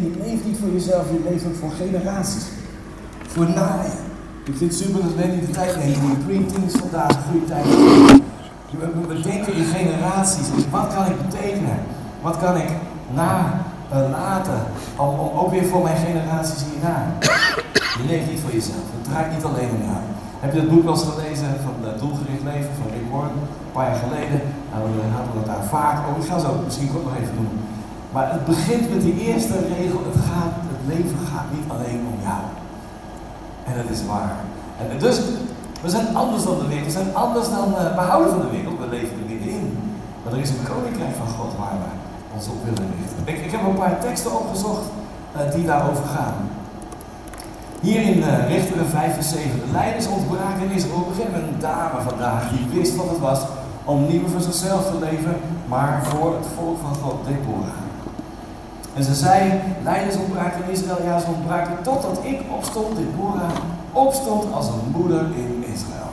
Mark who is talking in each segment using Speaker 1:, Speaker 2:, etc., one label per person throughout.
Speaker 1: je leeft niet voor jezelf, je leeft voor generaties. Voor naaien. Ik vind het super dat Lenny de tijd om de preteens vandaag een goede tijd we, denken in generaties. Wat kan ik betekenen? Wat kan ik nalaten? Om, om, ook weer voor mijn generaties hierna. Je leeft niet voor jezelf. Het draait niet alleen om jou. Heb je het boek wel eens gelezen van uh, Doelgericht Leven van Rick Warren? Een paar jaar geleden nou, we hadden het daar vaak over. Ik ga zo misschien ook nog even doen. Maar het begint met die eerste regel. Het, gaat, het leven gaat niet alleen om jou. En dat is waar. En dus, we zijn anders dan de wereld. We zijn anders dan, uh, we houden van de wereld. We leven er middenin. Maar er is een koninkrijk van God waar we ons op willen richten. Ik, heb een paar teksten opgezocht uh, die daarover gaan. Hier in uh, Richteren 5 en 7. De leiders ontbraken in Israël. We met een dame vandaag die wist wat het was om niet meer voor zichzelf te leven, maar voor het volk van God, Deborah. En ze zei, leiders ontbraken in Israël, ja ze ontbraken totdat ik opstond, Deborah, opstond als een moeder in Israël.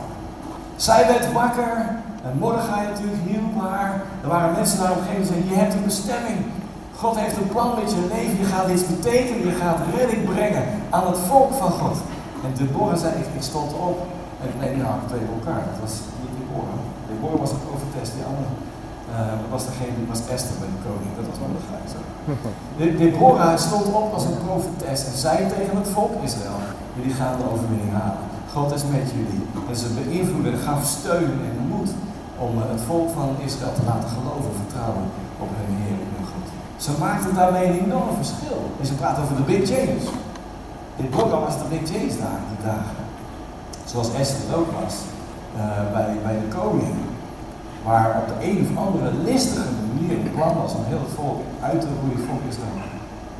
Speaker 1: Zij werd wakker en Mordechai natuurlijk hielp haar. Er waren mensen naar omgeving die zeiden, je hebt een bestemming. God heeft een plan met je leven. Je gaat iets betekenen. Je gaat redding brengen aan het volk van God. En Deborah zei, ik, ik stond op. En nee, nou, twee bij elkaar. Dat was niet Deborah. Deborah was een profetes. Die andere was degene, die was Esther bij de koning. Dat was Mordechai zo. De, Deborah stond op als een profetes en zei tegen het volk Israël, jullie gaan de overwinning halen. God is met jullie. En ze beïnvloeden, gaf steun en moed om uh, het volk van Israël te laten geloven, vertrouwen op hun Heer en hun God. Ze maakten daarmee een enorm verschil. En ze praten over de Big James. Deborah was de Big James daar, die dagen. Zoals Esther ook was uh, bij, bij de koning. Maar op de een of andere listige manier het plan was om heel het volk uit te roeien volk Israël.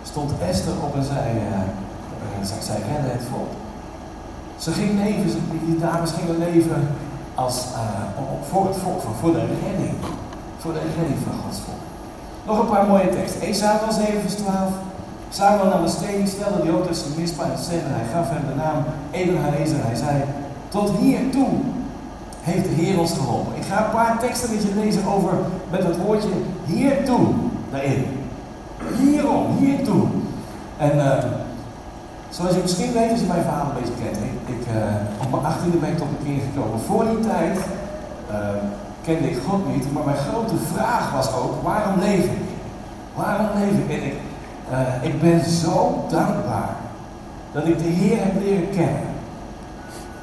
Speaker 1: Stond Esther op en zei, uh, zij, redde het volk. Ze ging leven, die dames gingen leven als, uh, voor het volk, voor de redding. Voor de redding van Gods volk. Nog een paar mooie teksten. 1 Samuel 7 vers 12. Samuel nam een steen, stelde die ook tussen Mispa en hij gaf hem de naam Ebenhaezer. Hij zei, tot hier toe heeft de Heer ons geholpen. Ik ga een paar teksten met je lezen over, met het woordje hiertoe daarin. Hierom, hiertoe. En uh, zoals je misschien weet, als je mijn verhaal een beetje kent, ik, ik uh, op mijn achttiende ben ik tot een keer gekomen. Voor die tijd uh, kende ik God niet, maar mijn grote vraag was ook, waarom leef ik? Waarom leef ik? En ik, ik ben zo dankbaar dat ik de Heer heb leren kennen.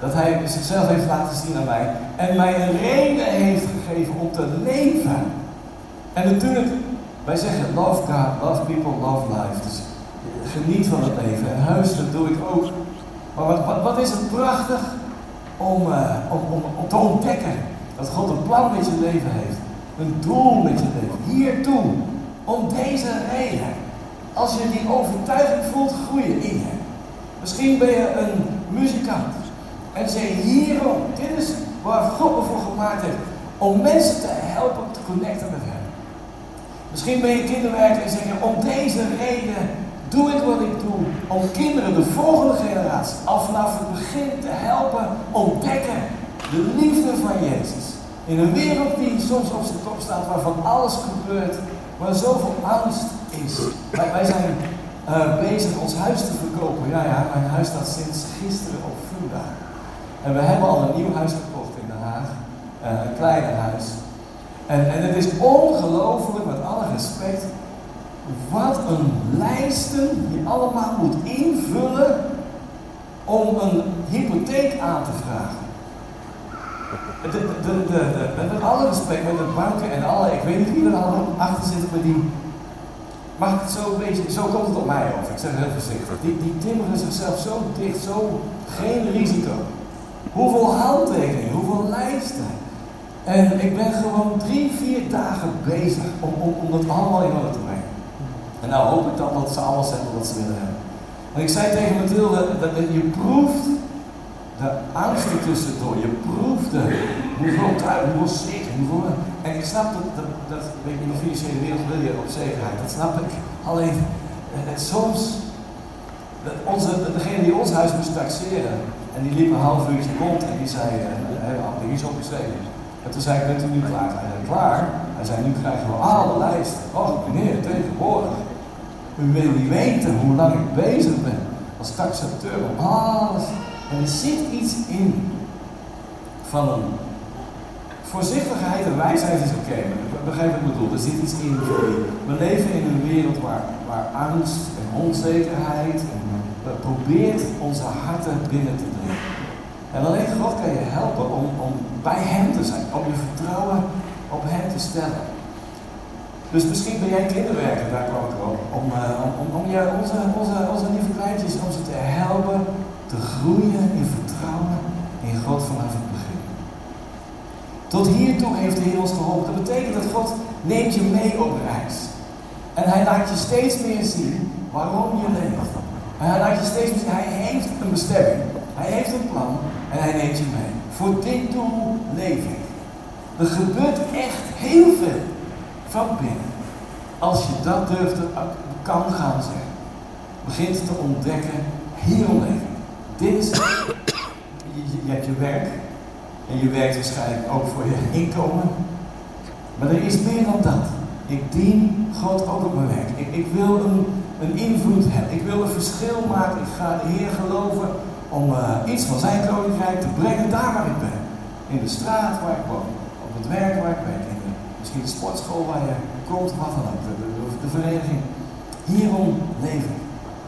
Speaker 1: Dat hij zichzelf heeft laten zien aan mij. En mij een reden heeft gegeven om te leven. En natuurlijk, wij zeggen love God, love people, love life. Dus geniet van het leven. En heus, dat doe ik ook. Maar wat, wat, is het prachtig om, uh, om, om, om te ontdekken. Dat God een plan met je leven heeft. Een doel met je leven. Hiertoe. Om deze reden. Als je die overtuiging voelt groeien in je. Misschien ben je een muzikant. En zei hierom, dit is waar God me voor gemaakt heeft. Om mensen te helpen te connecten met hem. Misschien ben je kinderwerker en zeg je, om deze reden doe ik wat ik doe. Om kinderen, de volgende generatie, al vanaf het begin te helpen ontdekken de liefde van Jezus. In een wereld die soms op zijn kop staat, waarvan alles gebeurt, waar zoveel angst is. Wij, zijn uh, bezig ons huis te verkopen. Ja, ja, mijn huis staat sinds gisteren op Funda. En we hebben al een nieuw huis gekocht in Den Haag. Uh, een kleiner huis. En, en het is ongelooflijk, met alle respect, wat een lijsten je allemaal moet invullen om een hypotheek aan te vragen. De, de, de, met alle respect, met de banken en alle, ik weet niet wie er allemaal achter zit, maar die. Mag het zo een beetje, zo komt het op mij over, ik zeg het heel voorzichtig. Die, die timmeren zichzelf zo dicht, zo geen risico. Hoeveel handtekeningen, hoeveel lijsten. En ik ben gewoon drie, vier dagen bezig om, om, om dat allemaal in orde te brengen. En nou hoop ik dan dat ze alles hebben wat ze willen hebben. En ik zei tegen Mathilde, dat, dat je proeft de angst tussendoor. Je proeft hoeveel tuin, hoeveel zeker, hoeveel... En ik snap dat, dat, dat in de financiële wereld wil je op zekerheid, dat snap ik. Alleen, eh, soms, dat onze, degene die ons huis moest taxeren, en die liep een half uurtje rond en die zei, uh, er is opgeschreven. En toen zei ik, bent u nu klaar? Hij zei, klaar? Hij zei, nu krijgen we alle lijsten. Oh meneer, tegenwoordig. U wil niet weten hoe lang ik bezig ben als taxateur om. En er zit iets in van een voorzichtigheid en wijsheid is oké, begrijp wat ik bedoel. Er zit iets in We leven in een wereld waar, waar angst en onzekerheid en probeert onze harten binnen te dringen. En alleen God kan je helpen om, om bij Hem te zijn, om je vertrouwen op Hem te stellen. Dus misschien ben jij kinderwerker, daar kwam ik op, om, uh, om, om, onze, onze, onze lieve kleintjes, om ze te helpen te groeien in vertrouwen in God vanaf. Tot hiertoe heeft de Heer ons geholpen. Dat betekent dat God neemt je mee op reis. En Hij laat je steeds meer zien waarom je leeft. Hij laat je steeds meer zien, Hij heeft een bestemming. Hij heeft een plan en Hij neemt je mee. Voor dit doel leef ik. Er gebeurt echt heel veel van binnen. Als je dat durft te, kan gaan zeggen. Begint te ontdekken, hier leven. Dit is, je, je hebt je werk. En je werkt waarschijnlijk ook voor je inkomen. Maar er is meer dan dat. Ik dien God ook op mijn werk. Ik, ik wil een, een invloed hebben. Ik wil een verschil maken. Ik ga de Heer geloven om uh, iets van zijn koninkrijk te brengen daar waar ik ben. In de straat waar ik woon. Op het werk waar ik werk. In de, misschien de sportschool waar je komt. Wat dan ook. De, vereniging. Hierom leven.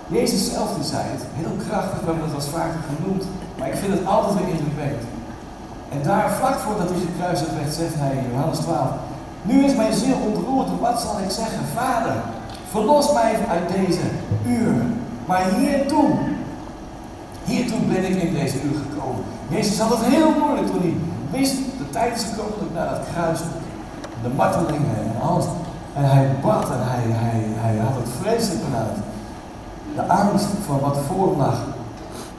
Speaker 1: Jezus zelf zei het. Heel krachtig. We hebben het wel vaker genoemd. Maar ik vind het altijd weer indrukwekkend. En daar vlak voordat hij gekruisigd werd, zegt hij in Johannes 12. Nu is mijn ziel ontroerd. Wat zal ik zeggen? Vader, verlos mij uit deze uur. Maar hiertoe Hiertoe ben ik in deze uur gekomen. Jezus had het heel moeilijk toen hij wist, de tijd is gekomen dat naar het kruis De martelingen en alles. En hij bad en hij, hij, hij had het vreselijk benauwd. De angst voor wat voor lag.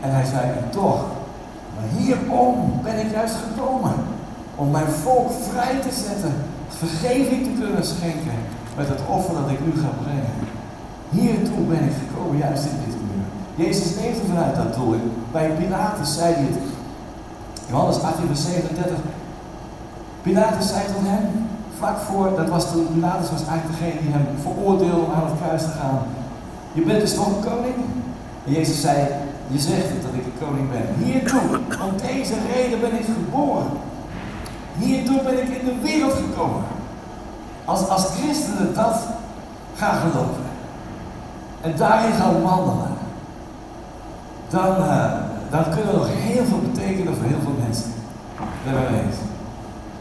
Speaker 1: En hij zei, toch, maar hierom ben ik juist gekomen. Om mijn volk vrij te zetten. Vergeving te kunnen schenken met het offer dat ik nu ga brengen. Hiertoe ben ik gekomen, juist in dit Jezus leefde vanuit dat doel. Bij Pilatus zei hij het. Johannes 18, vers 37. Pilatus zei tot hem, vlak voor, dat was toen, Pilatus was eigenlijk degene die hem veroordeelde om aan het kruis te gaan. Je bent dus toch koning? En Jezus zei, je zegt dat ik een koning ben. Hiertoe, om deze reden ben ik geboren. Hiertoe ben ik in de wereld gekomen. Als, als christenen dat gaan geloven. En daarin gaan wandelen dan, uh, dan kunnen we nog heel veel betekenen voor heel veel mensen. Ben ik.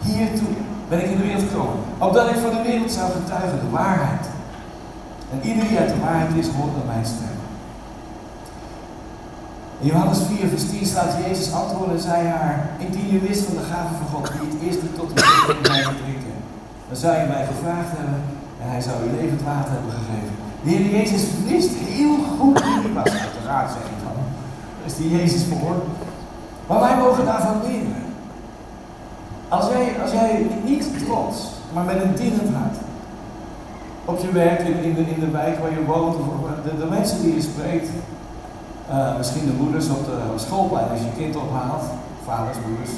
Speaker 1: Hiertoe ben ik in de wereld gekomen. Opdat ik voor de wereld zou getuigen de waarheid. En ieder die uit de waarheid is, hoort naar mijn stem. In Johannes 4, vers 10 staat Jezus antwoorden en zei haar: Indien je wist van de gave van God, die het eerste tot de in mij drinken, dan zou je mij gevraagd hebben en hij zou je levend water hebben gegeven. De Heer Jezus wist heel goed wie hij was. Uiteraard zeg ik is die Jezus voor. Maar wij mogen daarvan leren. Als jij, als jij niet trots, maar met een dienend hart. Op je werk, in, in, de, in de wijk waar je woont, de, de mensen die je spreekt. Uh, misschien de moeders op de schoolplein als je kind ophaalt. Vaders, moeders.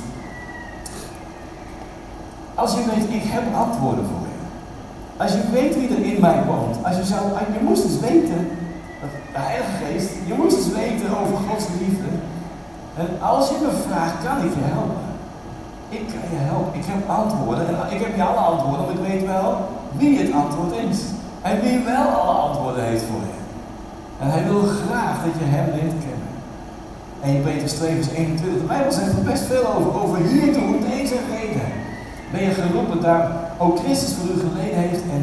Speaker 1: Als je weet, ik heb antwoorden voor je. Als je weet wie er in mij woont. Als je, zou, je moest eens weten de Heilige Geest, je moet eens weten over Gods liefde. En als je me vraagt, kan ik je helpen. Ik kan je helpen. Ik heb antwoorden. En ik heb niet alle antwoorden, maar ik weet wel wie het antwoord is. En wie wel alle antwoorden heeft voor je. En hij wil graag dat je hem leert kennen. En Petrus 2 vers 21. De Bijbel zegt er best veel over. Over hiertoe, om deze reden. Ben je geroepen daar ook Christus voor u geleden heeft en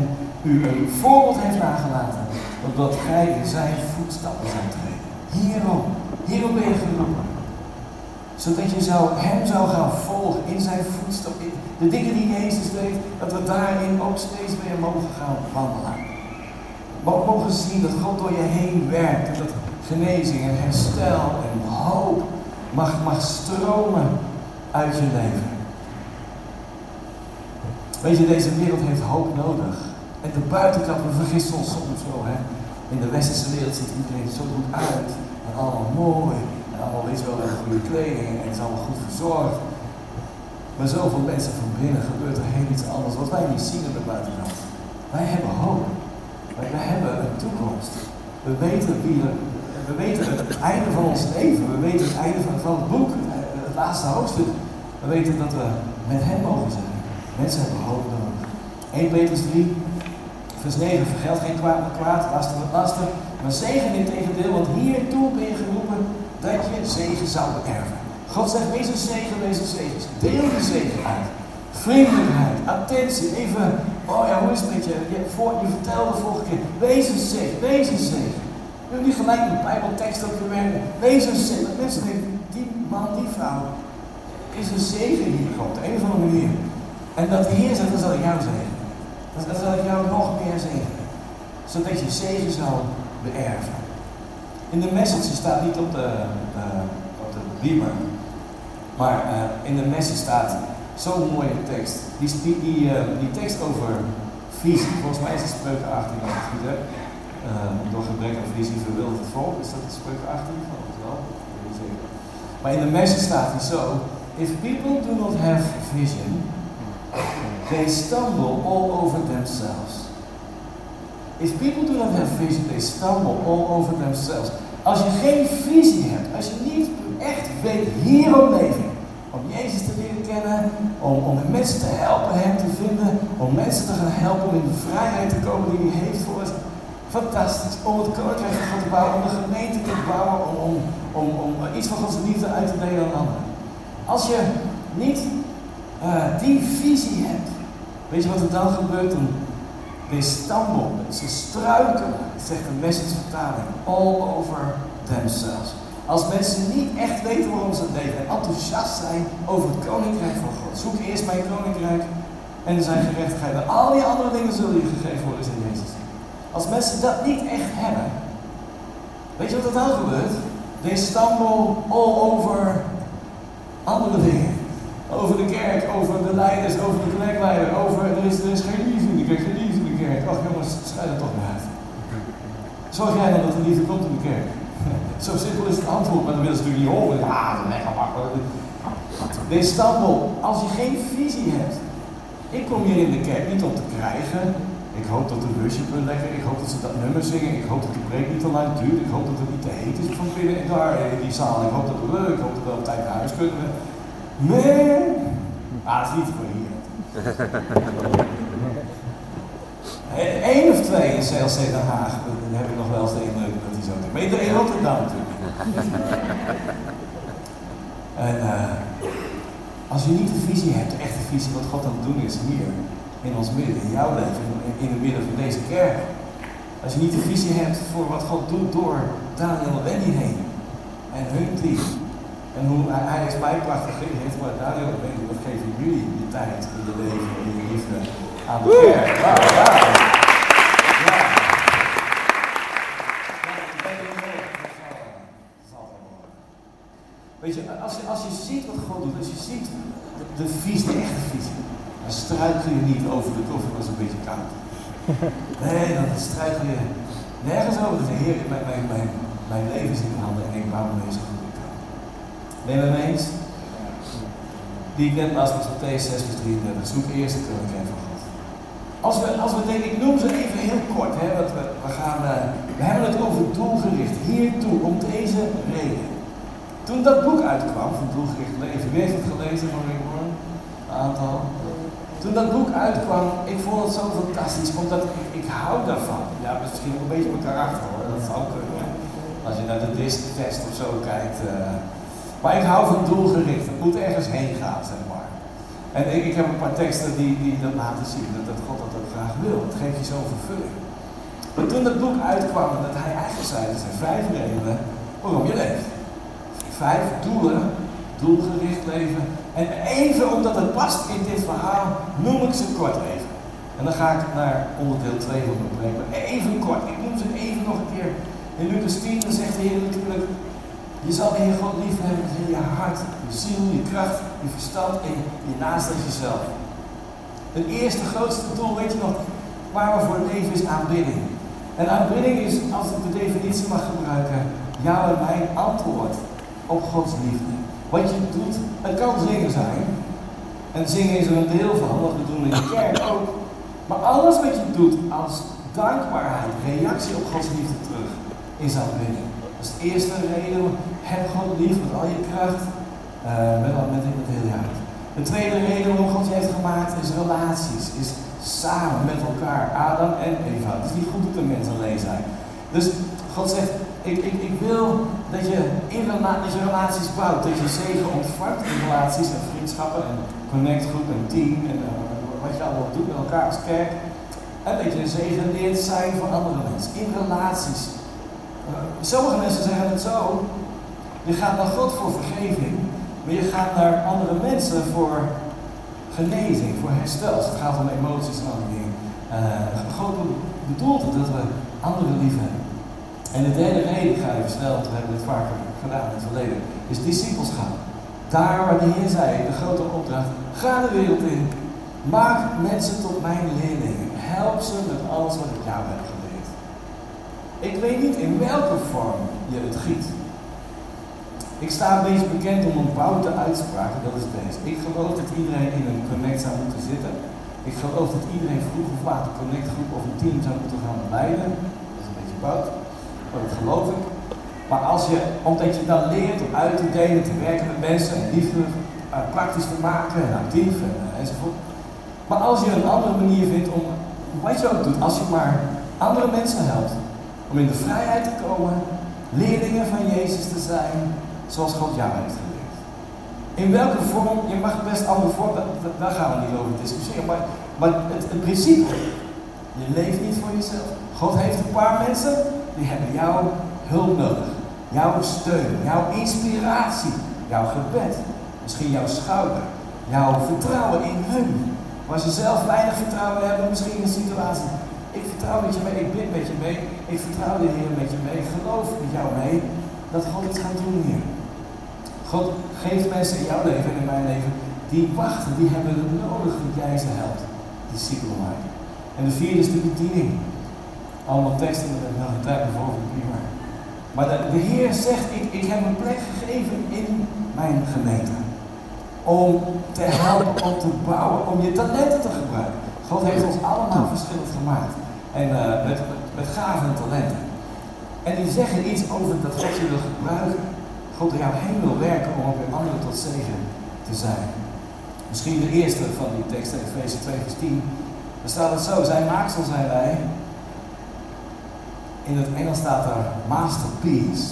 Speaker 1: u een voorbeeld heeft nagelaten opdat gij in zijn voetstappen zou treden. Hierom, hierom ben je geroepen. Zodat je zou, hem zou gaan volgen in zijn voetstappen. De dingen die Jezus deed, dat we daarin ook steeds meer mogen gaan wandelen. We mogen zien dat God door je heen werkt. En dat genezing en herstel en hoop mag, mag stromen uit je leven. Weet je, deze wereld heeft hoop nodig. En de buitenkant, we vergissen ons soms zo, hè. In de westerse wereld ziet iedereen zo goed uit. En allemaal mooi. En allemaal weet wel een goede kleding. En is allemaal goed verzorgd. Maar zoveel mensen van binnen gebeurt er heel iets anders wat wij niet zien op de buitenkant. Wij hebben hoop. Wij, hebben een toekomst. We weten, wie we, we weten het einde van ons leven. We weten het einde van, van het boek, het laatste hoofdstuk. We weten dat we met hem mogen zijn. Mensen hebben hoop nodig. 1 Petrus 3, vers 9. Vergeld geen kwaad met kwaad, lasten met lasten. Maar zegen in tegendeel, want hiertoe ben je geroepen dat je zegen zou beërven. God zegt, wees een zegen, wees een zegen. Deel de zegen uit. Vriendelijkheid, attentie, even, oh ja, hoe is het met je? Je, vertelde vorige keer, wees een zegen, wees een. Je hoeft niet gelijk met bijbeltekst op werken. Wees een zegen. Mensen denken, die man, die vrouw, is een zegen hier op de een of andere manier. En dat de Heer zegt, dan zal ik jou zeggen. Dan zal ik jou nog meer zegenen. Zodat je zegen zal beërven. In de message staat niet op de, uh, op de maar uh, in de message staat zo'n mooie tekst. Die, die, die, die tekst over visie, volgens mij is het spreuken 18 als ik het heb. door gebrek aan visie verwildert het volk. Is dat het spreuken 18? Geloof ik wel. Maar in de message staat hij zo. If people do not have vision, they stumble all over themselves. If people do not have vision, they stumble all over themselves. Als je geen visie hebt, als je niet echt weet hier op leven, om Jezus te leren kennen, om, om mensen te helpen Hem te vinden, om mensen te gaan helpen om in de vrijheid te komen die Hij heeft voor ons. Fantastisch. Om het koninkrijk van God te bouwen, om de gemeente te bouwen, om, om, om, om iets van Gods liefde uit te delen aan anderen. Als je niet uh, die visie hebt, weet je wat er dan gebeurt? Dan they ze struikelen, zegt de message vertaling, all over themselves. Als mensen niet echt weten waarom ze het leven en enthousiast zijn over het koninkrijk van God. Zoek eerst mijn koninkrijk en zijn gerechtigheid. En al die andere dingen zullen je gegeven worden in Jezus. Als mensen dat niet echt hebben, weet je wat er dan gebeurt? They stumble all over andere dingen. Over de kerk, over de leiders, over de kerkleider, over er is, er is geen liefde in de kerk, geen liefde in de kerk. Ach jongens, schrijf er toch maar uit. Zorg jij dan dat er liefde komt in de kerk? Zo simpel is het antwoord, maar dan willen ze natuurlijk niet horen. Ja, lekker makkelijk. Deze stapel, als je geen visie hebt. Ik kom hier in de kerk niet om te krijgen. Ik hoop dat de worship lekker, ik hoop dat ze dat nummer zingen, ik hoop dat de preek niet te lang duurt, ik hoop dat het niet te heet is van binnen en daar in die zaal, ik hoop dat het leuk, ik hoop dat we op tijd naar huis kunnen. Nee, ah, dat is niet voor hier. Eén of twee in CLC Den Haag, dan heb ik nog wel eens de indruk dat die. Maar iedereen Rotterdam natuurlijk. en uh, als je niet de visie hebt, de echte visie wat God aan het doen is hier, in ons midden, in jouw leven, in, het midden van deze kerk. Als je niet de visie hebt voor wat God doet door Daniel en Wendy heen. En hun team. En hoe hij, is mij prachtig heeft, maar Daniel en Wendy, wat geven jullie je tijd, in je leven, in je liefde aan de kerk. Ja. Weet je, als je, als je ziet wat God doet, als je ziet de, de visie, de echte visie, dan struikel je niet over de koffie, was een beetje koud. Nee, dan struikel je nergens over. Dus Heer, mijn, mijn, mijn, mijn leven is in de handen en ik bouw me deze goed kan. Ben je het mee eens? Die ik net las met Matthäus 6 vers 33. Zoek eerst het koninkrijk van God. Als we, als we denken, ik noem ze even heel kort, hè, want we, we, gaan, uh, we hebben het over doelgericht, hiertoe, om deze reden. Toen dat boek uitkwam, van Doelgericht Leven, wie heeft het gelezen van Rick? Een aantal. Toen dat boek uitkwam, ik vond het zo fantastisch, omdat ik, ik hou daarvan. Ja, misschien een beetje mijn karakter hoor, dat zou kunnen. Als je naar de disc-test of zo kijkt. Uh, maar ik hou van doelgericht, het moet ergens heen gaan, zeg maar. En ik, ik heb een paar teksten die, die dat laten zien, dat, dat God dat ook graag wil. Het geeft je zo'n vervulling. Maar toen dat boek uitkwam, dat hij eigenlijk zei, er zijn vijf waarom je leeft. Vijf doelen, doelgericht leven. En even omdat het past in dit verhaal, noem ik ze kort even. En dan ga ik naar onderdeel 2 van mijn preek. Even kort, ik noem ze even nog een keer. In Lucas 10 dan zegt de Heer natuurlijk, je zal de Heer God lief hebben met je hart, je ziel, je kracht, je verstand en je naast jezelf. Het eerste grootste doel, weet je nog, waar we voor leven is aanbidding. En aanbidding is, als ik de definitie mag gebruiken, jouw en mijn antwoord op Gods liefde. Wat je doet, het kan zingen zijn. En zingen is er een deel van, wat we doen in de kerk ook. Maar alles wat je doet als dankbaarheid, reactie op Gods liefde terug, zijn aanbidding. Dat is de eerste reden. Heb God lief met al je kracht, uh, met, met, met heel je hart. De tweede reden waarom God je heeft gemaakt is relaties, is samen met elkaar. Adam en Eva. Het is niet goed dat de mensen alleen zijn. Dus God zegt, ik, ik, ik wil dat je in relaties bouwt, dat je zegen ontvangt in relaties en vriendschappen en connectgroep en team en uh, wat je allemaal doet met elkaar als kerk. En dat je zegen leert zijn voor andere mensen, in relaties. Uh, sommige mensen zeggen het zo, je gaat naar God voor vergeving, maar je gaat naar andere mensen voor genezing, voor herstel. Als het gaat om emoties en andere dingen. Uh, God bedoelt dat we anderen lief hebben. En de derde reden, ga even snel, we hebben dit vaker gedaan in het verleden, is discipelschap. Daar waar de Heer zei, de grote opdracht, ga de wereld in, maak mensen tot mijn leerlingen. Help ze met alles wat ik jou heb geleerd. Ik weet niet in welke vorm je het giet. Ik sta een beetje bekend om een boute uitspraken, dat is deze. Ik geloof dat iedereen in een connect zou moeten zitten. Ik geloof dat iedereen vroeg of laat een connectgroep of een team zou moeten gaan leiden. Dat is een beetje bout, dat geloof ik. Maar als je, omdat je dan leert om uit te delen, te werken met mensen en liefde uh, praktisch te maken en actief en, uh, enzovoort. Maar als je een andere manier vindt om, wat je ook doet, als je maar andere mensen helpt om in de vrijheid te komen, leerlingen van Jezus te zijn, zoals God jou heeft geleerd. In welke vorm, je mag best andere vormen, daar gaan we niet over discussiëren, maar, maar het principe, je leeft niet voor jezelf. God heeft een paar mensen, die hebben jouw hulp nodig. Jouw steun, jouw inspiratie, jouw gebed, misschien jouw schouder, jouw vertrouwen in hun. Waar ze zelf weinig vertrouwen hebben, misschien in een situatie. Ik vertrouw met je mee, ik bid met je mee, ik vertrouw de Heer met je mee, ik geloof met jou mee dat God het gaat doen hier. God geeft mensen in jouw leven en in mijn leven die wachten, die hebben het nodig dat jij ze helpt. Discipelen maken. En de vierde is de bediening. Allemaal teksten, nog een tijd voor, prima. Maar de, de, Heer zegt, ik, ik heb een plek gegeven in mijn gemeente. Om te helpen, om te bouwen, om je talenten te gebruiken. God heeft ons allemaal verschillend gemaakt. En uh, met, met gaven en talenten. En die zeggen iets over dat God je wil gebruiken. God jou heen wil werken om ook weer anderen tot zegen te zijn. Misschien de eerste van die teksten, Efeze 2 vers 10. Daar staat het zo, zijn maaksel zijn wij, in het Engels staat er masterpiece.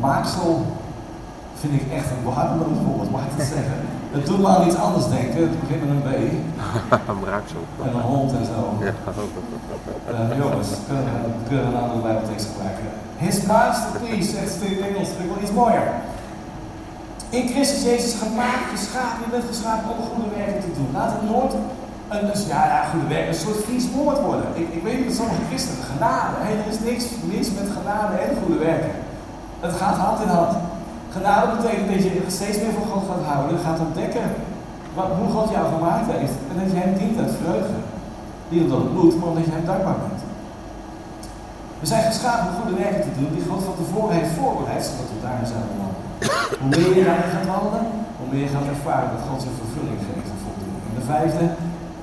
Speaker 1: Maaksel vind ik echt een behandeloos woord, mag ik dat zeggen? Het doet me aan iets anders denken. Het begint met een B.
Speaker 2: Maaksel.
Speaker 1: En een hond en zo. Ja. Uh, jongens, kunnen we een andere bijbeltekst gebruiken. His masterpiece, zegt het in het Engels, vind ik wel iets mooier. In Christus Jezus gemaakt, geschapen, je bent geschapen om goede werken te doen. Laat het nooit een, ja, ja, goede werk, een soort vies woord worden. Ik, ik weet dat sommige christenen, genade, hey, er is niks mis met genade en goede werken. Het gaat hand in hand. Genade betekent dat je steeds meer van God gaat houden, gaat ontdekken wat, hoe God jou gemaakt heeft. En dat je hem dient uit vreugde. Niet omdat het moet, maar omdat je hem dankbaar bent. We zijn geschapen om goede werken te doen die God van tevoren heeft voorbereid, zodat we daarin zouden wandelen. Hoe meer je daarin gaat wandelen, hoe meer je gaat ervaren dat God zijn vervulling geeft en. En de vijfde,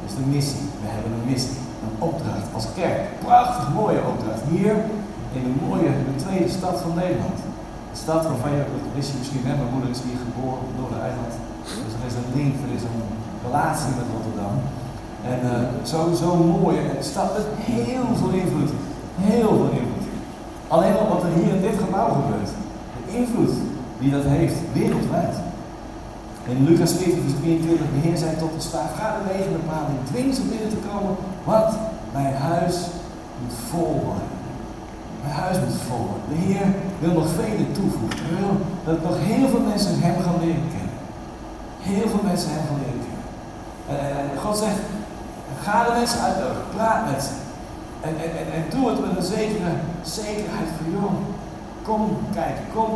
Speaker 1: is de missie. We hebben een missie, een opdracht als kerk. Prachtig mooie opdracht. Hier in de mooie, de tweede stad van Nederland. Een stad waarvan je, dat wist je misschien, hè, mijn moeder is hier geboren op Noorder-Eiland. Dus er is een link, er is een relatie met Rotterdam. En uh, zo, zo mooie stad met heel veel invloed. Heel veel invloed. Alleen al wat er hier in dit gebouw gebeurt. De invloed die dat heeft wereldwijd. In Lucas 14, vers 23, de Heer zei tot de slaaf, ga de wegen bepalen, dwing ze binnen te komen, want mijn huis moet vol worden. Mijn huis moet vol worden. De Heer wil nog vele toevoegen. Hij wil dat nog heel veel mensen hem gaan leren kennen. Heel veel mensen hem gaan leren kennen. En, God zegt, ga de mensen uitnodigen, praat met ze. En, en, en, doe het met een zekere zekerheid van, joh, kom kijken, kom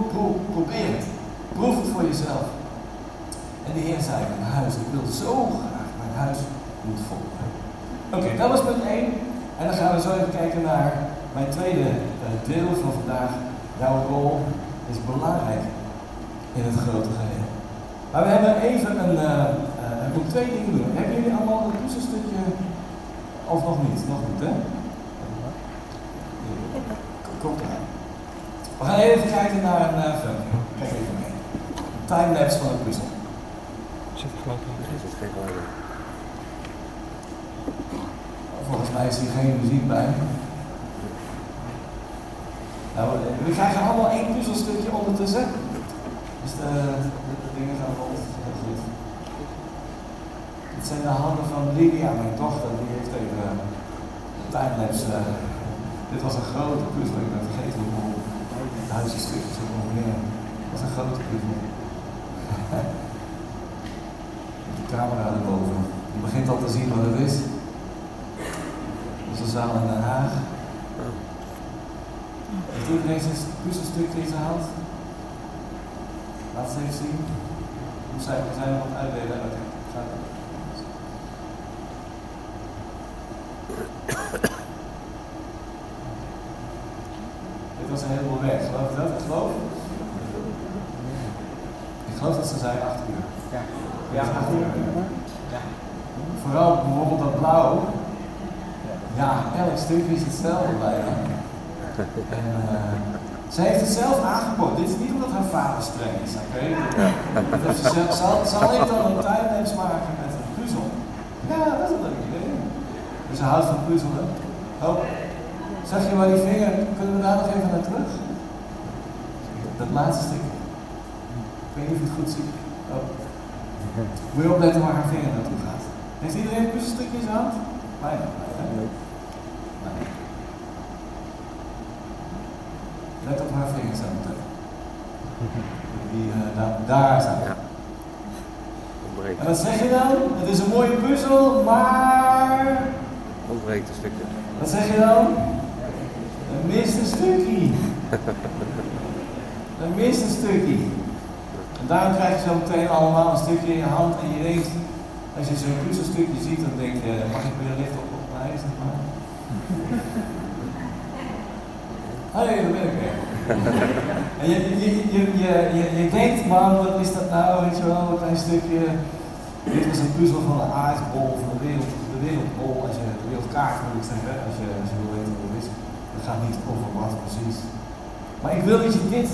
Speaker 1: probeer het. Proef het voor jezelf. En de Heer zei, mijn huis, ik wil zo graag, mijn huis vol Oké, dat was punt 1. En dan gaan we zo even kijken naar mijn tweede uh, deel van vandaag. Jouw rol is belangrijk in het grote geheel. Maar we hebben even een, uh, uh, ik moet twee dingen doen. Hebben jullie allemaal een puzzelstukje? Of nog niet? Nog niet, hè? Komt eraan. We gaan even kijken naar een uh. Kijk even mee. Een timelapse van een puzzel. Volgens mij is hier geen muziek bij. Nou, we krijgen allemaal één puzzelstukje ondertussen. Dus de, de, de dingen gaan. Heel goed. Dit zijn de handen van Lydia, mijn dochter. Die heeft even een timelapse. eh, dit was een grote puzzel. Ik ben vergeten hoeveel duizend stukjes er ongeveer. Dat was een grote puzzel. Camera erboven. Je begint al te zien wat het is. Onze zaal in Den Haag. Heeft iedereen zijn puzzelstukje in zijn hand? Laat het even zien. Hoe zijn we zijn het uitdelen? Oké, gaat. Dit was een heleboel weg. Geloof je dat? Ik geloof. Ik geloof dat ze zijn acht uur.
Speaker 2: Ja.
Speaker 1: Ja, uur. Ja. Vooral bijvoorbeeld dat blauw. Ja, elk stukje is hetzelfde bijna. En uh, zij heeft het zelf aangeboden. Dit is niet omdat haar vader streng is, oké? Dus ze zegt, zal, zal ik dan een timelapse maken met een puzzel? Ja, dat is een leuk idee. Dus ze houdt van puzzelen. Oh, zag je waar die vinger, kunnen we daar nog even naar terug? Dat laatste stukje. Ik weet niet of je het goed ziet. Oh. Moet je opletten waar haar vinger naartoe gaat. Heeft iedereen een puzzelstukje in zijn hand? Bijna. Nee. Let op haar vingers aan meteen. Die uh, daar, daar zijn.
Speaker 3: Ja.
Speaker 1: En wat zeg je dan? Het is een mooie puzzel, maar.
Speaker 3: Ontbreekt een stukje.
Speaker 1: Wat zeg je dan? Er mist een stukje. Er mist een stukje. En daarom krijg je zo meteen allemaal een stukje in je hand en je denkt, als je zo'n puzzelstukje ziet, dan denk je, mag ik weer licht op op mij, zeg maar. Hé, hey, daar ben ik weer. en je, je, je, je, je, je denkt, man, wat is dat nou, weet je wel, een klein stukje. Dit was een puzzel van de aardbol, van de, wereld, de wereldbol, als je de wereldkaart moet zeggen, als je, als je wil weten wat het is. Dat gaat niet over wat precies. Maar ik wil dat je dit,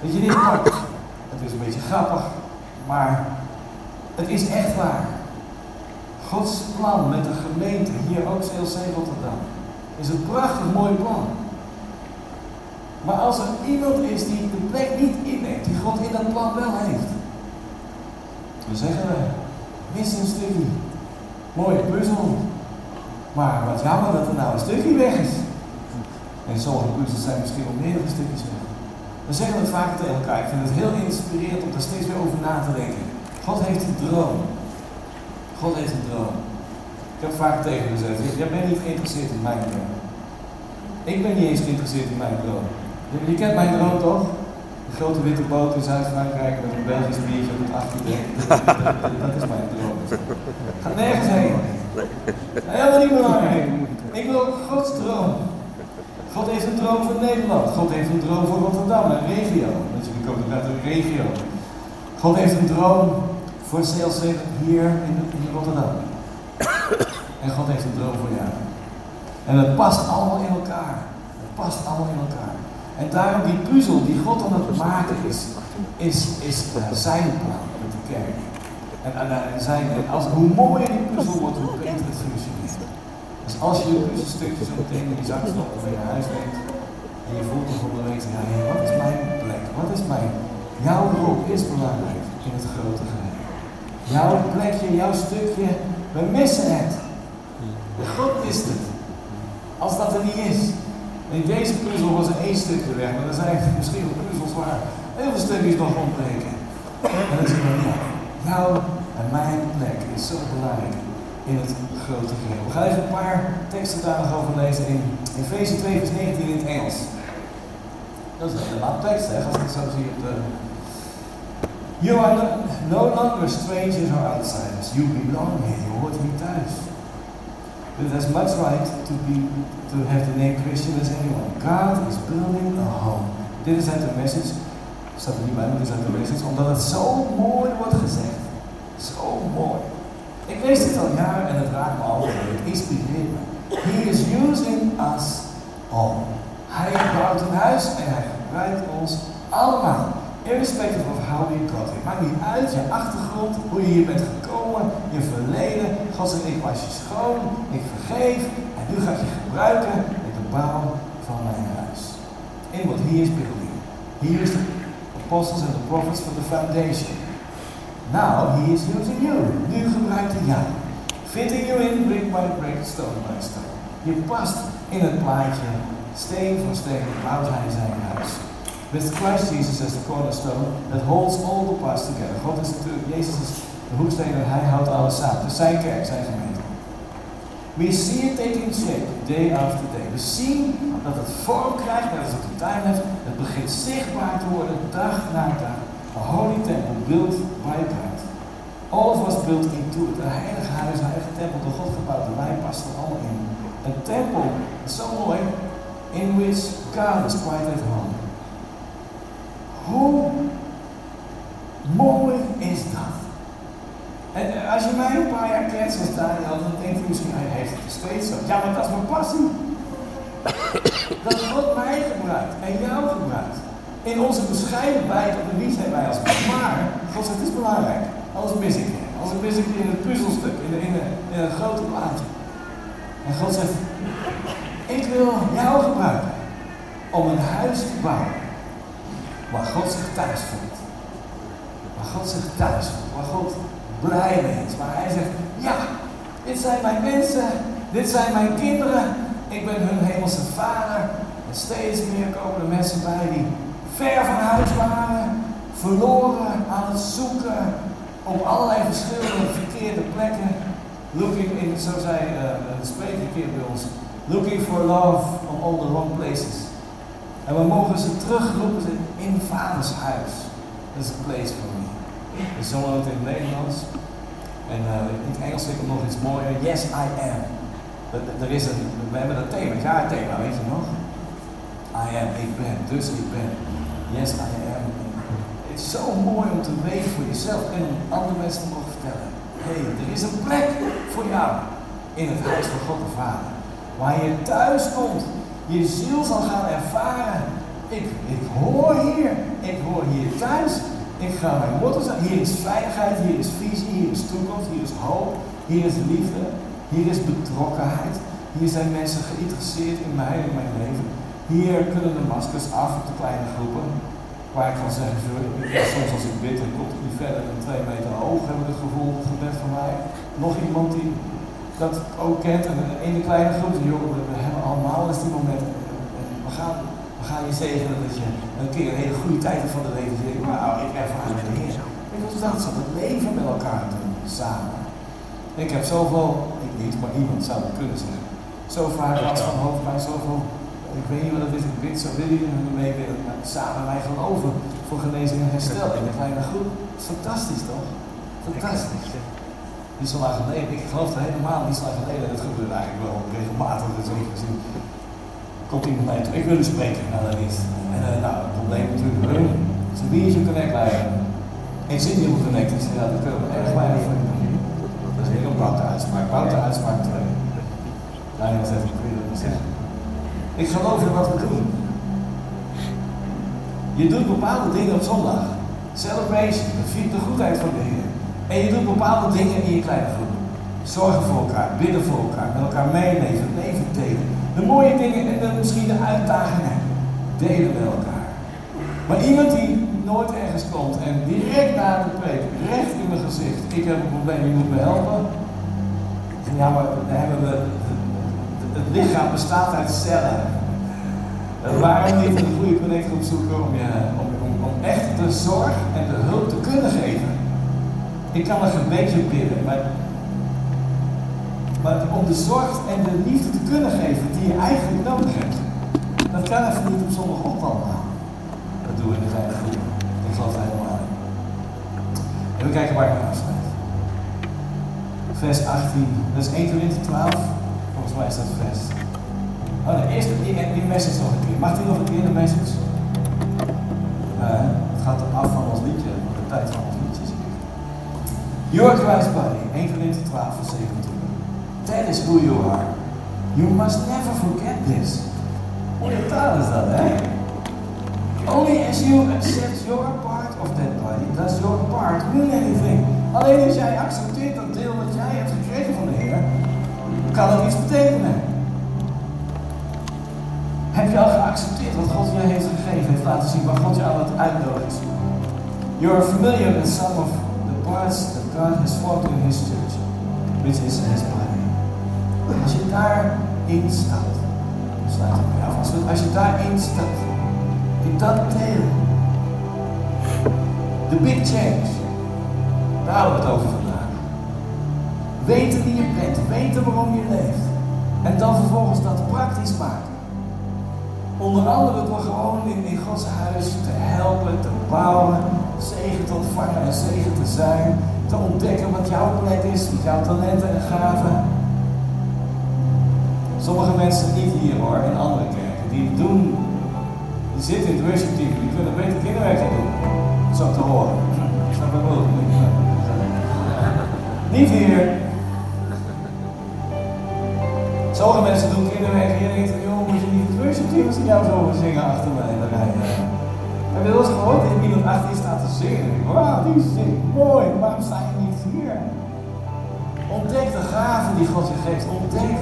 Speaker 1: dat je dit pakt. Het is een beetje grappig, maar het is echt waar. Gods plan met de gemeente, hier ook CLC Rotterdam, is een prachtig mooi plan. Maar als er iemand is die de plek niet inneemt, die God in dat plan wel heeft, dan zeggen we, mis een stukje. Mooie puzzel. Maar wat jammer dat er nou een stukje weg is. En sommige puzzels zijn misschien al meerdere stukjes weg. We zeggen het vaak tegen elkaar. Ik vind het heel inspirerend om daar steeds weer over na te denken. God heeft een droom. God heeft een droom. Ik heb vaak tegen gezegd, jij bent niet geïnteresseerd in mijn droom. Ik ben niet eens geïnteresseerd in mijn droom. Je, je kent mijn droom toch? De grote witte boot in Zuid-Frankrijk met een Belgisch biertje op het achterdek. Dat is mijn droom. Ga nergens heen. Helemaal niet belangrijk. Ik wil Gods droom. God heeft een droom voor Nederland. God heeft een droom voor Rotterdam, een regio. Jullie komen uit een regio. God heeft een droom voor CLC hier in, in Rotterdam. En God heeft een droom voor jou. En het past allemaal in elkaar. Het past allemaal in elkaar. En daarom die puzzel die God aan het maken is, is, is zijn plan met de kerk. En, zijn, als, hoe mooier die puzzel wordt, hoe beter het functioneert. Dus als je je puzzelstukje zo meteen in je zak stopt of in je huis neemt, en je voelt wel weten, ja, hey, wat is mijn plek? Wat is mijn, jouw rol is belangrijk in het grote geheel. Jouw plekje, jouw stukje, we missen het. God mist het. Als dat er niet is. In deze puzzel was er één stukje weg, maar er zijn misschien wel puzzels waar heel veel stukjes nog ontbreken. En dan zeggen we, ja, jouw en mijn plek is zo belangrijk in het grote geheel. We gaan even een paar teksten daar nog over lezen in Efeze 2 vers 19 in het Engels. Dat is helemaal tekst, hè, als ik het zo zie op de... You are no longer strangers or outsiders. You belong here. Je hoort hier thuis. With as much right to be to have the name Christian as anyone. God is building a home. Dit is uit de message. Staat er niet maar dit is uit de message. Omdat het zo mooi wordt gezegd. Zo mooi. Ik lees dit al jaren en het raakt me altijd. Het inspireert me. He is using us all. Hij bouwt een huis en hij gebruikt ons allemaal. Irrespective of how we got here. Maakt niet uit je achtergrond, hoe je hier bent gekomen, je verleden. God zegt, ik was je schoon, ik vergeef en nu ga ik je gebruiken in de bouw van mijn huis. In what he is building. He is the apostles and the prophets for the foundation. Now he is using you. Nu gebruikt hij jou. Fitting you in brick by brick, stone by stone. Je past in het plaatje, steen voor steen bouwt hij zijn huis. With Christ Jesus as the cornerstone that holds all the parts together. God is natuurlijk, Jezus is de hoeksteen en hij houdt alles samen. Dus zijn kerk, zijn gemeente. We see it taking shape day after day. We zien dat het vorm krijgt, als het de tuin heeft. Het begint zichtbaar te worden dag na dag. Holy temple built by God. All of us built into it. Een heilig huis, een eigen tempel door God gebouwd. En wij passen er allemaal in. Een tempel, zo mooi, in which God is quite at home. Hoe mooi is dat? En als je mij een paar jaar kent zoals Daniel, dan denk je misschien, hij heeft het steeds zo. Ja, maar dat is mijn passie. Dat God mij gebruikt en jou. In onze bescheidenheid op de wie zijn wij als mens. Maar God zegt, het is belangrijk. Anders mis ik je. Anders mis ik je in het puzzelstuk, in, de, in, een grote plaatje. En God zegt, ik wil jou gebruiken om een huis te bouwen waar God zich thuis voelt. Waar God zich thuis voelt. Waar God blij mee is. Waar hij zegt, ja, dit zijn mijn mensen. Dit zijn mijn kinderen. Ik ben hun hemelse vader. En steeds meer komen er mensen bij die ver van huis waren. Verloren aan het zoeken. Op allerlei verschillende verkeerde plekken. Looking in, zo zei uh, de spreker een keer bij ons. Looking for love on all the wrong places. En we mogen ze terugroepen in vaders huis. Is a place for me. Zongen het in het Nederlands. En uh, in het Engels vind ik nog iets mooier. Yes, I am. Er is een, we hebben dat thema, jaarthema, weet je nog? I am, ik ben, dus ik ben. Yes, I am. Het is zo mooi om te weten voor jezelf en om andere mensen te mogen vertellen. Hé, hey, er is een plek voor jou in het huis van God de Vader. Waar je thuis komt je ziel zal gaan ervaren. Ik, ik hoor hier, ik hoor hier thuis. Ik ga mijn wortels aan. Hier is veiligheid, hier is visie, hier is toekomst, hier is hoop, hier is liefde, hier is betrokkenheid. Hier zijn mensen geïnteresseerd in mij en mijn leven. Hier kunnen de maskers af op de kleine groepen. Waar ik kan zeggen, soms als ik bid, dan komt het niet verder dan twee meter hoog, hebben we het gevoel, het gebed van mij. Nog iemand die dat ook kent. En in de kleine groep, joh, we hebben allemaal eens die momenten. We gaan, we gaan je zegenen dat je een keer een hele goede tijd van de leven zegt. Wauw, ik ervaar de Heer. Ik was dat zo, het leven met elkaar doen, samen. Ik heb zoveel, ik niet, maar iemand zou het kunnen zeggen. Zo vaak van hoofdpijn, zoveel, ik weet niet wat het is, ik zo wil je mee willen, samen wij geloven voor genezing en herstel in de kleine groep. Fantastisch toch? Fantastisch. Niet zo lang geleden, ik geloof het helemaal niet zo lang geleden, dat gebeurt eigenlijk wel regelmatig, dat is gezien. Komt iemand mij toe, ik wil u spreken, nou dat is. En uh, nou, het probleem natuurlijk, uh, so wie is uw connect leider? En zit je op connect? Ik ja, dat kunnen we erg weinig van. Dat is heel bouwte uitspraak, bouwte uitspraak 2. Daniel zegt, ik weet het niet zeggen. Ik geloof in wat we doen. Je doet bepaalde dingen op zondag. Celebration, dat de goedheid van de Heer. En je doet bepaalde dingen in je kleine groep. Zorgen voor elkaar, bidden voor elkaar, met elkaar meeleven, leven delen. De mooie dingen en dan misschien de uitdagingen delen met elkaar. Maar iemand die nooit ergens komt en direct na de preek, recht in mijn gezicht, ik heb een probleem, je moet me helpen. Ja, maar dan hebben we, het lichaam bestaat uit cellen. Waarom niet een goede connectie opzoeken om, je, om, om, om echt de zorg en de hulp te kunnen geven? Ik kan nog een beetje bidden, maar, maar om de zorg en de liefde te kunnen geven die je eigenlijk nodig hebt, dat kan even niet op zondagochtend allemaal. Dat doen we in de kleine groep. Ik geloof er helemaal in. En we kijken waar naar afsluit. Vers 18, dat is 1 Corinthië 12. Mij is dat vers. Oh, de eerste, die, die message nog een keer. Mag die nog een keer, de message? Uh, het gaat af van ons liedje, de tijd van ons liedje. You are Christ's body, 1 Corinthië 12, vers 17. That is who you are. You must never forget this. Mooie taal is dat, hè? as you accept your part of that body, does your part mean anything? Alleen als jij accepteert dat kan het iets betekenen. Heb je al geaccepteerd wat God je heeft gegeven, heeft laten zien waar God je aan het uitnodigen is? You are familiar with some of the parts that God has formed in His church, which is His body. Als je daarin staat, sluit ik af. Als, je daarin staat, in dat deel, the big change, daar hadden we het over. Weten wie je bent, weten waarom je leeft. En dan vervolgens dat praktisch maken. Onder andere door gewoon in, Gods huis te helpen, te bouwen, zegen te ontvangen en zegen te zijn. Te ontdekken wat jouw plek is, wat jouw talenten en gaven. Sommige mensen niet hier hoor, in andere kerken, die doen, die zitten in het worship team, die kunnen beter kinderwerk gaan doen. Zo te horen. Snap ik wel. Niet hier. Sommige mensen doen kinderwerk hier en denken, joh, moet je niet het als ik jou zo zingen achter mij in de rij. Heb je wel eens gehoord dat iemand achter je staat te zingen? Wauw, die zingt mooi, waarom sta je niet hier? Ontdek de gaven die God je geeft. Ontdek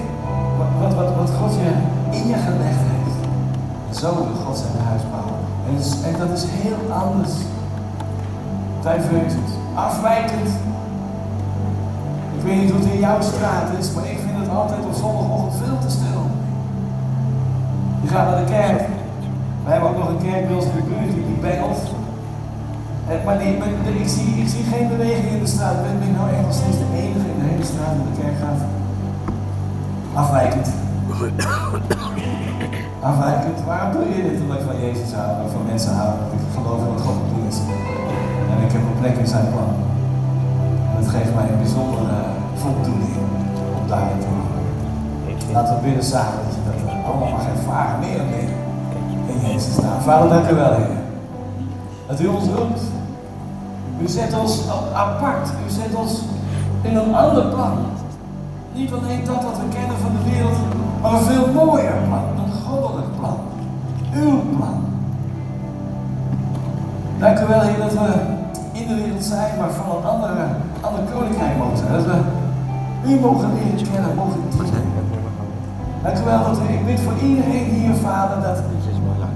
Speaker 1: wat, wat, wat, God je in je gelegd heeft. En zo wil God zijn huis bouwen. En, en dat is heel anders. Divergent. Afwijkend. Ik weet niet hoe het in jouw straat is, maar ik altijd op zondagochtend veel te stil. Je gaat naar de kerk. We hebben ook nog een kerk bij ons in de buurt die bengelt. En, maar die, ik, zie, ik zie geen beweging in de straat. Ben ik nou echt nog steeds de enige in de hele straat die naar de kerk gaat? Afwijkend. Afwijkend. Waarom doe je dit? Omdat ik van Jezus hou, en van mensen hou, dat ik geloof in wat God moet doen is. En ik heb een plek in zijn plan. En dat geeft mij een bijzondere voldoening Laten we bidden samen dat je dat allemaal mag ervaren, meer en meer in Jezus naam. Vader, dank u wel, Heer. Dat u ons roept. U zet ons apart. U zet ons in een ander plan. Niet alleen dat wat we kennen van de wereld, maar een veel mooier plan. Een goddelijk plan. Uw plan. Dank u wel, Heer, dat we in de wereld zijn, maar van een andere, ander koninkrijk mogen. Dat we u mogen leren kennen, mogen dienen. Dank u dat ik bid voor iedereen hier, Vader, dat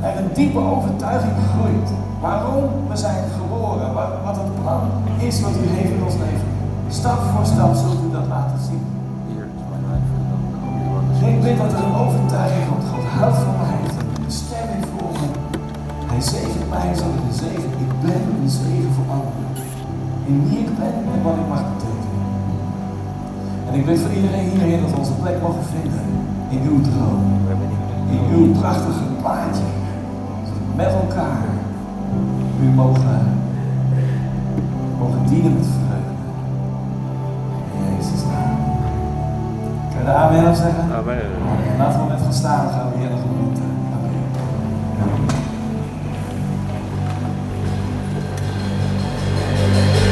Speaker 1: er een diepe overtuiging groeit. Waarom we zijn geboren, wat, het plan is wat u heeft in ons leven. Stap voor stap zult u dat laten zien. Ik bid dat er een overtuiging komt. God houdt van mij. Een bestemming voor me. Hij zegent mij zodat ik een zegen. Ik ben een zegen voor anderen. In wie ik ben en wat ik mag betekenen. En ik bid voor iedereen hierin dat we onze plek mogen vinden. In uw droom. In uw prachtige plaatje. Met elkaar u mogen, mogen dienen met vreugde. In Jezus' naam. Kun je de amen zeggen?
Speaker 3: Amen.
Speaker 1: Laten we met gaan staan, dan gaan we hier nog een eh.